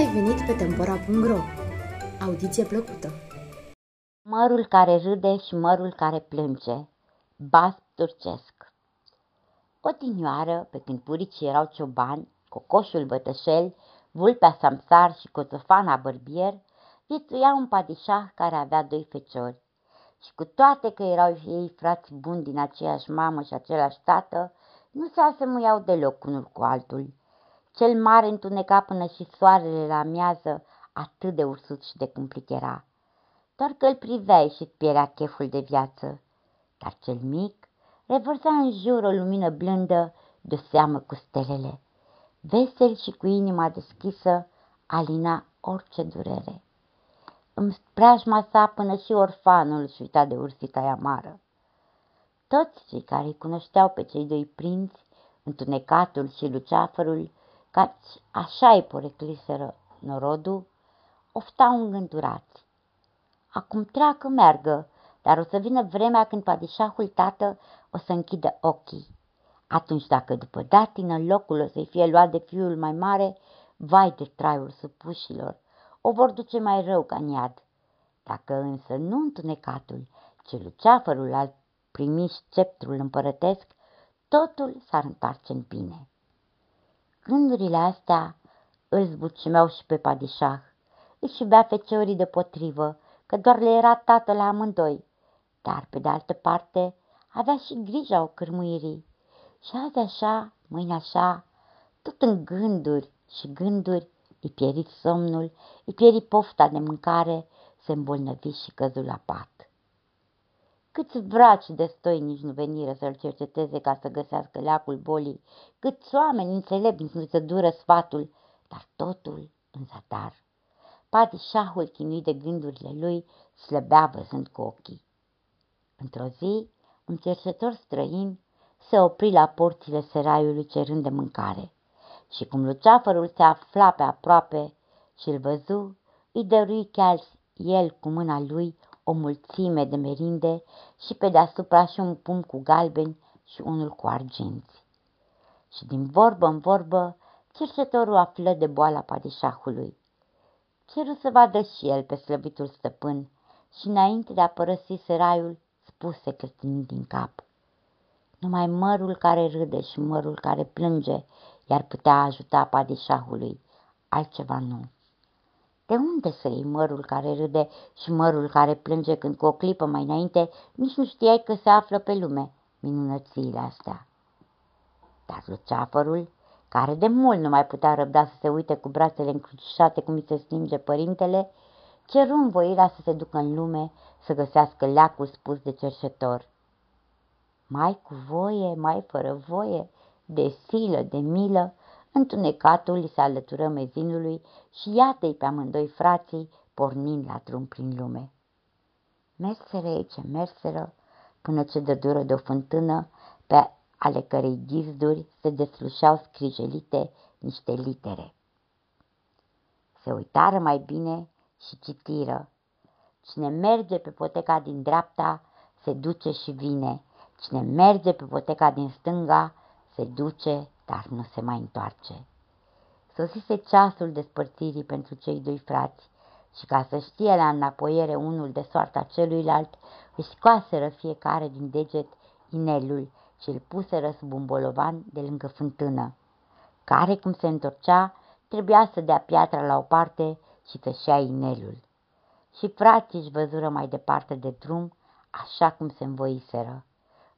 ai venit pe Tempora.ro! Audiție plăcută! Mărul care râde și mărul care plânge. Bas turcesc Odinioară, pe când puricii erau ciobani, cocoșul bătășel, vulpea samsar și cotofana bărbier, viețuia un padișah care avea doi feciori. Și cu toate că erau ei frați buni din aceeași mamă și același tată, nu se asemuiau deloc unul cu altul. Cel mare întuneca până și soarele la amiază, atât de ursut și de cumplit era. Doar că îl priveai și pierea cheful de viață. Dar cel mic revărsa în jur o lumină blândă, de seamă cu stelele. Vesel și cu inima deschisă, alina orice durere. În preajma sa până și orfanul și uita de ursita amară. Toți cei care îi cunoșteau pe cei doi prinți, întunecatul și luceafărul, cați așa îi porecliseră norodul, oftau îngândurați. Acum treacă meargă, dar o să vină vremea când padișahul tată o să închidă ochii. Atunci dacă după datină locul o să-i fie luat de fiul mai mare, vai de traiul supușilor, o vor duce mai rău ca niad. Dacă însă nu întunecatul, ci luceafărul al primi sceptrul împărătesc, totul s-ar întoarce în bine. Gândurile astea îl zbucimeau și pe padișah. Își iubea feciorii de potrivă, că doar le era tată la amândoi, dar, pe de altă parte, avea și grija o cârmuirii. Și azi așa, mâine așa, tot în gânduri și gânduri, îi pieri somnul, îi pieri pofta de mâncare, se îmbolnăvi și căzul la pat. Câți vraci de stoinici nu veniră să-l cerceteze ca să găsească leacul bolii, câți oameni înțelepți nu se dură sfatul, dar totul în zadar. Patișahul chinuit de gândurile lui slăbea văzând cu ochii. Într-o zi, un cercetător străin se opri la porțile seraiului cerând de mâncare și cum luceafărul se afla pe aproape și îl văzu, îi dărui chiar el cu mâna lui o mulțime de merinde și pe deasupra și un pum cu galbeni și unul cu arginți. Și din vorbă în vorbă, cercetorul află de boala padișahului. Ceru să vadă și el pe slăbitul stăpân și înainte de a părăsi seraiul, spuse clătinind din cap. Numai mărul care râde și mărul care plânge i-ar putea ajuta padișahului, altceva nu. De unde să iei mărul care râde și mărul care plânge când cu o clipă mai înainte nici nu știai că se află pe lume minunățiile astea? Dar luceafărul, care de mult nu mai putea răbda să se uite cu brațele încrucișate cum îi se stinge părintele, ceru învoirea să se ducă în lume să găsească leacul spus de cerșetor. Mai cu voie, mai fără voie, de silă, de milă, Întunecatul li se alătură mezinului și iată-i pe amândoi frații pornind la drum prin lume. Merseră ei ce merseră, până ce dă dură de o fântână, pe ale cărei ghizduri se deslușeau scrijelite niște litere. Se uitară mai bine și citiră. Cine merge pe poteca din dreapta, se duce și vine. Cine merge pe poteca din stânga, se duce dar nu se mai întoarce. Sosise ceasul despărțirii pentru cei doi frați și ca să știe la înapoiere unul de soarta celuilalt, își scoaseră fiecare din deget inelul și îl puseră sub un bolovan de lângă fântână, care, cum se întorcea, trebuia să dea piatra la o parte și să-și ia inelul. Și frații își văzură mai departe de drum, așa cum se învoiseră.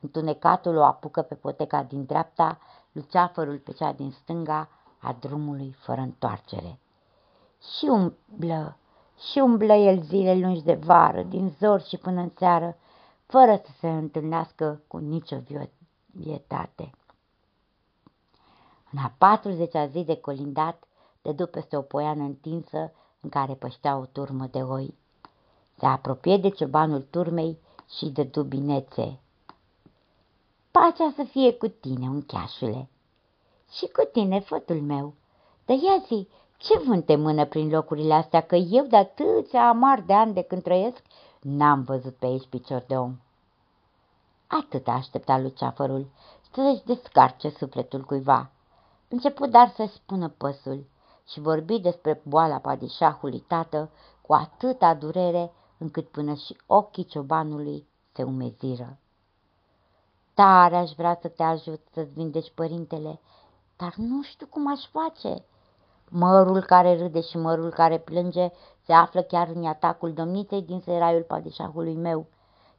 Întunecatul o apucă pe poteca din dreapta, luceafărul pe cea din stânga a drumului fără întoarcere. Și umblă, și umblă el zile lungi de vară, din zor și până în seară, fără să se întâlnească cu nicio vietate. În a patruzecea zi de colindat, dădu peste o poiană întinsă în care păștea o turmă de oi. Se apropie de ciobanul turmei și de dubinețe. Pacea să fie cu tine, uncheașule. Și cu tine, fătul meu. Dar ia zi, ce vânt te mână prin locurile astea, că eu de atâția amar de ani de când trăiesc, n-am văzut pe aici picior de om. Atât a așteptat luceafărul să-și descarce sufletul cuiva. Început dar să spună păsul și vorbi despre boala padișahului tată cu atâta durere încât până și ochii ciobanului se umeziră. Tare aș vrea să te ajut să-ți vindeci părintele, dar nu știu cum aș face. Mărul care râde și mărul care plânge se află chiar în atacul domniței din seraiul padișahului meu.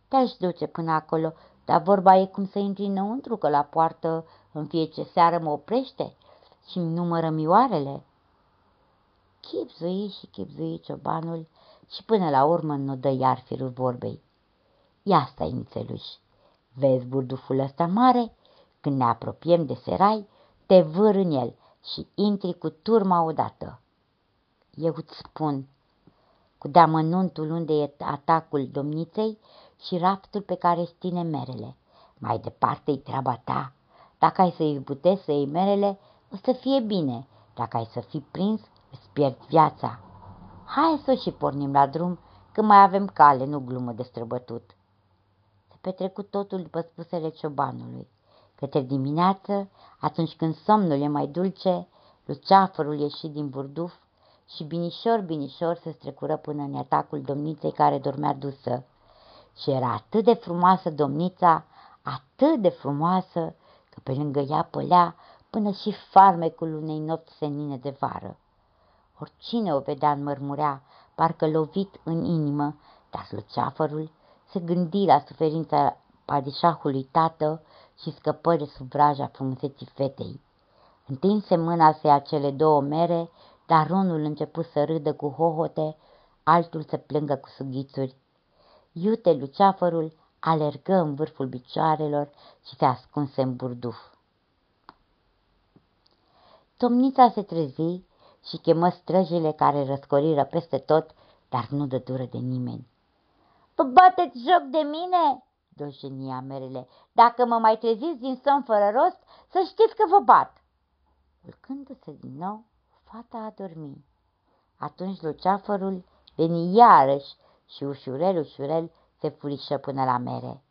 Te-aș duce până acolo, dar vorba e cum să intri înăuntru, că la poartă în fiecare seară mă oprește și îmi numără mioarele. Chipzui și chipzui ciobanul și până la urmă nu dă iar firul vorbei. Ia stai, nițeluș, vezi burduful ăsta mare? Când ne apropiem de serai, te vâr în el și intri cu turma odată. Eu îți spun, cu deamănuntul unde e atacul domniței și raftul pe care îți ține merele. Mai departe-i treaba ta. Dacă ai să izbutezi să iei merele, o să fie bine. Dacă ai să fii prins, îți pierzi viața. Hai să și pornim la drum, că mai avem cale, nu glumă de străbătut. Se petrecut totul după spusele ciobanului. Către dimineață, atunci când somnul e mai dulce, luceafărul ieși din burduf și binișor, binișor se strecură până în atacul domniței care dormea dusă. Și era atât de frumoasă domnița, atât de frumoasă, că pe lângă ea pălea până și farmecul unei nopți senine de vară. Oricine o vedea înmărmurea, parcă lovit în inimă, dar luceafărul se gândi la suferința padișahului tată și scăpă de sub vraja frumuseții fetei. Întinse mâna să ia cele două mere, dar unul început să râdă cu hohote, altul să plângă cu sughițuri. Iute luceafărul alergă în vârful picioarelor și se ascunse în burduf. Tomnița se trezi și chemă străjile care răscoriră peste tot, dar nu dă dură de nimeni. Vă bateți joc de mine?" doșenia merele. Dacă mă mai treziți din somn fără rost, să știți că vă bat." Ulcându-se din nou, fata a dormit. Atunci luceafărul veni iarăși și ușurel, ușurel se furișă până la mere.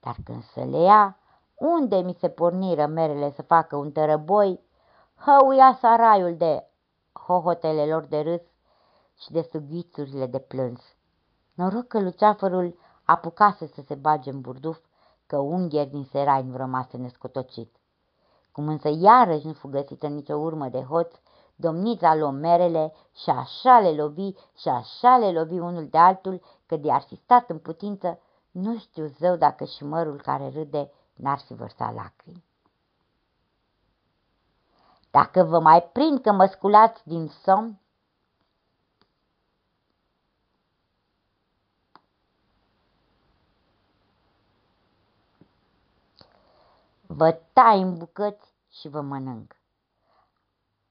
Dar când să le ia, unde mi se porniră merele să facă un tărăboi, hăuia saraiul de hohotele lor de râs și de sughițurile de plâns. Noroc că luceafărul apucase să se bage în burduf, că ungheri din serai nu rămase nescotocit. Cum însă iarăși nu fu găsită nicio urmă de hoț, domnița luă merele și așa le lovi și așa le lovi unul de altul, că de ar fi stat în putință, nu știu zău dacă și mărul care râde n-ar fi vărsat lacrimi. Dacă vă mai prind că mă sculați din somn, vă tai în bucăți și vă mănânc.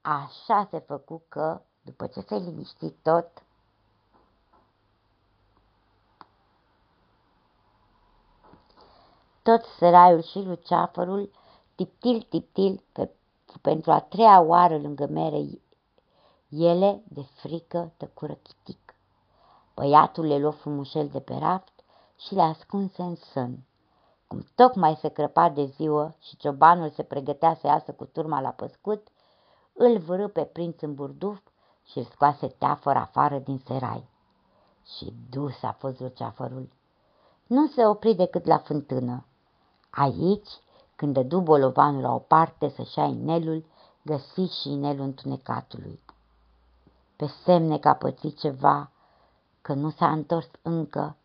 Așa se făcu că, după ce se liniști tot, tot săraiul și luceafărul, tiptil, tiptil, pe pentru a treia oară lângă mere, ele, de frică, tăcură chitic. Băiatul le luă frumușel de pe raft și le ascunse în sân. Cum tocmai se crăpa de ziua și ciobanul se pregătea să iasă cu turma la păscut, îl vârâ pe prinț în burduf și îl scoase teafăr afară din serai. Și dus a fost luceafărul. Nu se opri decât la fântână. Aici când dădu bolovanul la o parte să-și ia inelul, găsi și inelul întunecatului. Pe semne că a pățit ceva, că nu s-a întors încă,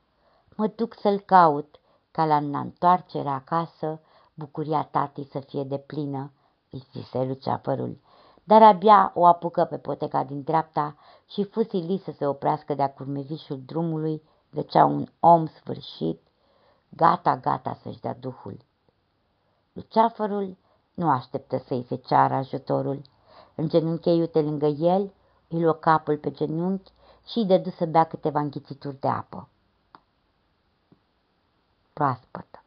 mă duc să-l caut, ca la întoarcerea acasă, bucuria tatii să fie de plină, îi zise luceafărul. Dar abia o apucă pe poteca din dreapta și fusili să se oprească de-a curmezișul drumului, zăcea un om sfârșit, gata, gata să-și dea duhul. Luceafărul nu așteptă să-i se ceară ajutorul. genunchi iute lângă el, îi luă capul pe genunchi și îi dădu să bea câteva înghițituri de apă. Proaspătă.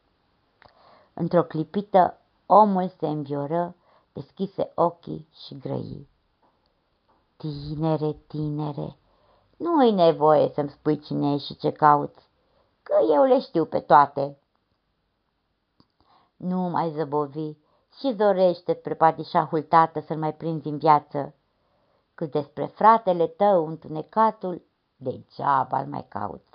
Într-o clipită, omul se învioră, deschise ochii și grăi. Tinere, tinere, nu-i nevoie să-mi spui cine e și ce cauți, că eu le știu pe toate. Nu mai zăbovi și dorește spre patișahul tată să-l mai prinzi în viață, Cât despre fratele tău întunecatul, degeaba îl mai cauți.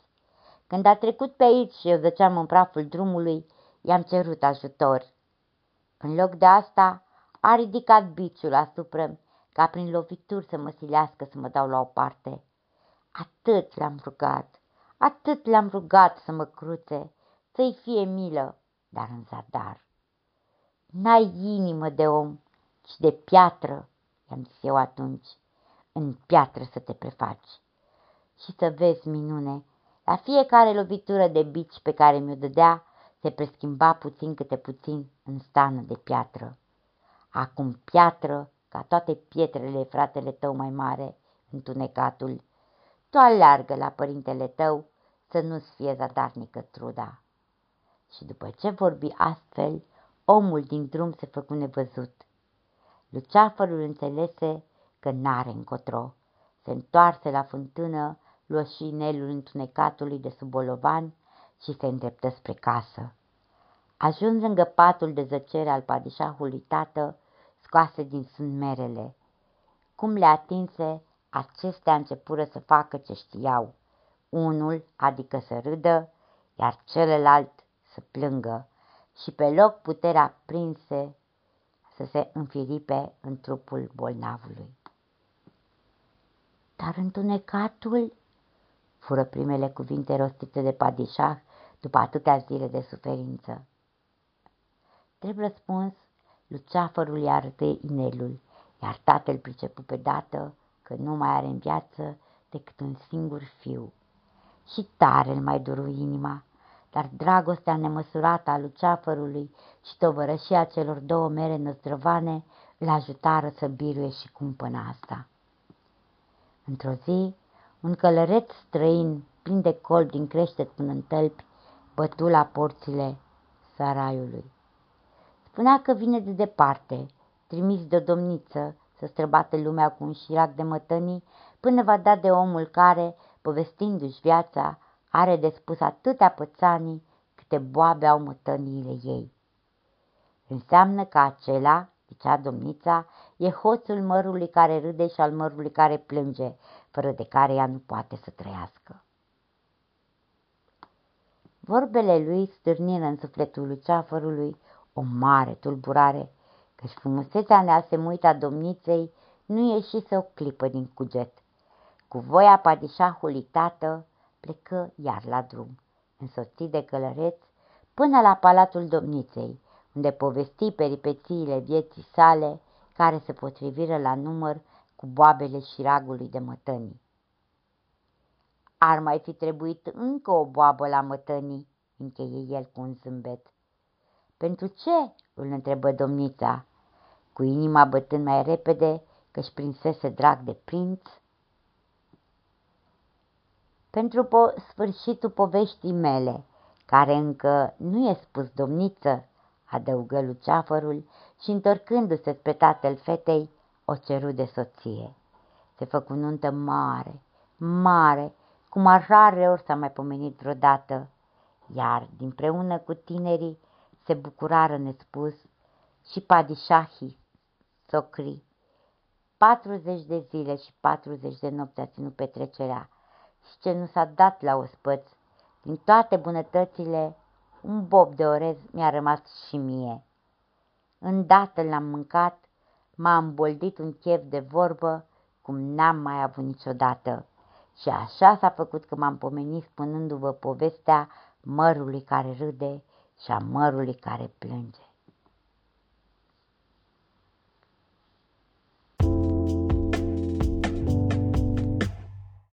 Când a trecut pe aici și eu zăceam în praful drumului, i-am cerut ajutor. În loc de asta, a ridicat biciul asupra ca prin lovituri să mă silească să mă dau la o parte. Atât l-am rugat, atât l-am rugat să mă cruțe, să-i fie milă, dar în zadar. N-ai inimă de om, ci de piatră, i-am zis eu atunci, în piatră să te prefaci. Și să vezi minune, la fiecare lovitură de bici pe care mi-o dădea, se preschimba puțin câte puțin în stană de piatră. Acum piatră, ca toate pietrele fratele tău mai mare, întunecatul, tu aleargă la părintele tău să nu-ți fie zadarnică truda. Și după ce vorbi astfel, omul din drum se făcu nevăzut. Luceafărul înțelese că n-are încotro. Se întoarse la fântână, luă și inelul întunecatului de sub bolovan și se îndreptă spre casă. Ajuns lângă patul de zăcere al padișahului tată, scoase din sunt merele. Cum le atinse, acestea începură să facă ce știau. Unul, adică să râdă, iar celălalt să plângă și pe loc puterea prinse să se înfiripe în trupul bolnavului. Dar întunecatul, fură primele cuvinte rostite de padișah după atâtea zile de suferință. Trebuie răspuns, luceafărul i arătă inelul, iar tatăl pricepu pe dată că nu mai are în viață decât un singur fiu. Și tare îl mai duru inima, dar dragostea nemăsurată a luceafărului și tovărășia celor două mere năzdrăvane îl ajutară să biruie și cumpăna asta. Într-o zi, un călăreț străin, plin de col din creștet până în tălpi, bătu la porțile saraiului. Spunea că vine de departe, trimis de o domniță să străbate lumea cu un șirac de mătănii, până va da de omul care, povestindu-și viața, are de spus atâtea pățanii câte boabe au mătăniile ei. Înseamnă că acela, zicea domnița, e hoțul mărului care râde și al mărului care plânge, fără de care ea nu poate să trăiască. Vorbele lui stârniră în sufletul luceafărului o mare tulburare, căci frumusețea neasemuită a domniței nu ieșise o clipă din cuget. Cu voia padișahului tată plecă iar la drum, însoțit de călăreț, până la palatul domniței, unde povesti peripețiile vieții sale, care se potriviră la număr cu boabele și ragului de mătănii. Ar mai fi trebuit încă o boabă la mătănii, încheie el cu un zâmbet. Pentru ce? îl întrebă domnița, cu inima bătând mai repede că-și prinsese drag de prinț. Pentru po- sfârșitul poveștii mele, care încă nu e spus domniță, adăugă luceafărul și întorcându-se spre tatăl fetei, o ceru de soție. Se făcu nuntă mare, mare, cum așa ori s-a mai pomenit vreodată, iar, dinpreună cu tinerii, se bucurară nespus și padișahii, socri. 40 de zile și 40 de nopți a ținut petrecerea și ce nu s-a dat la ospăț, din toate bunătățile, un bob de orez mi-a rămas și mie. Îndată l-am mâncat, m-a îmboldit un chef de vorbă cum n-am mai avut niciodată. Și așa s-a făcut că m-am pomenit spunându-vă povestea mărului care râde și a mărului care plânge.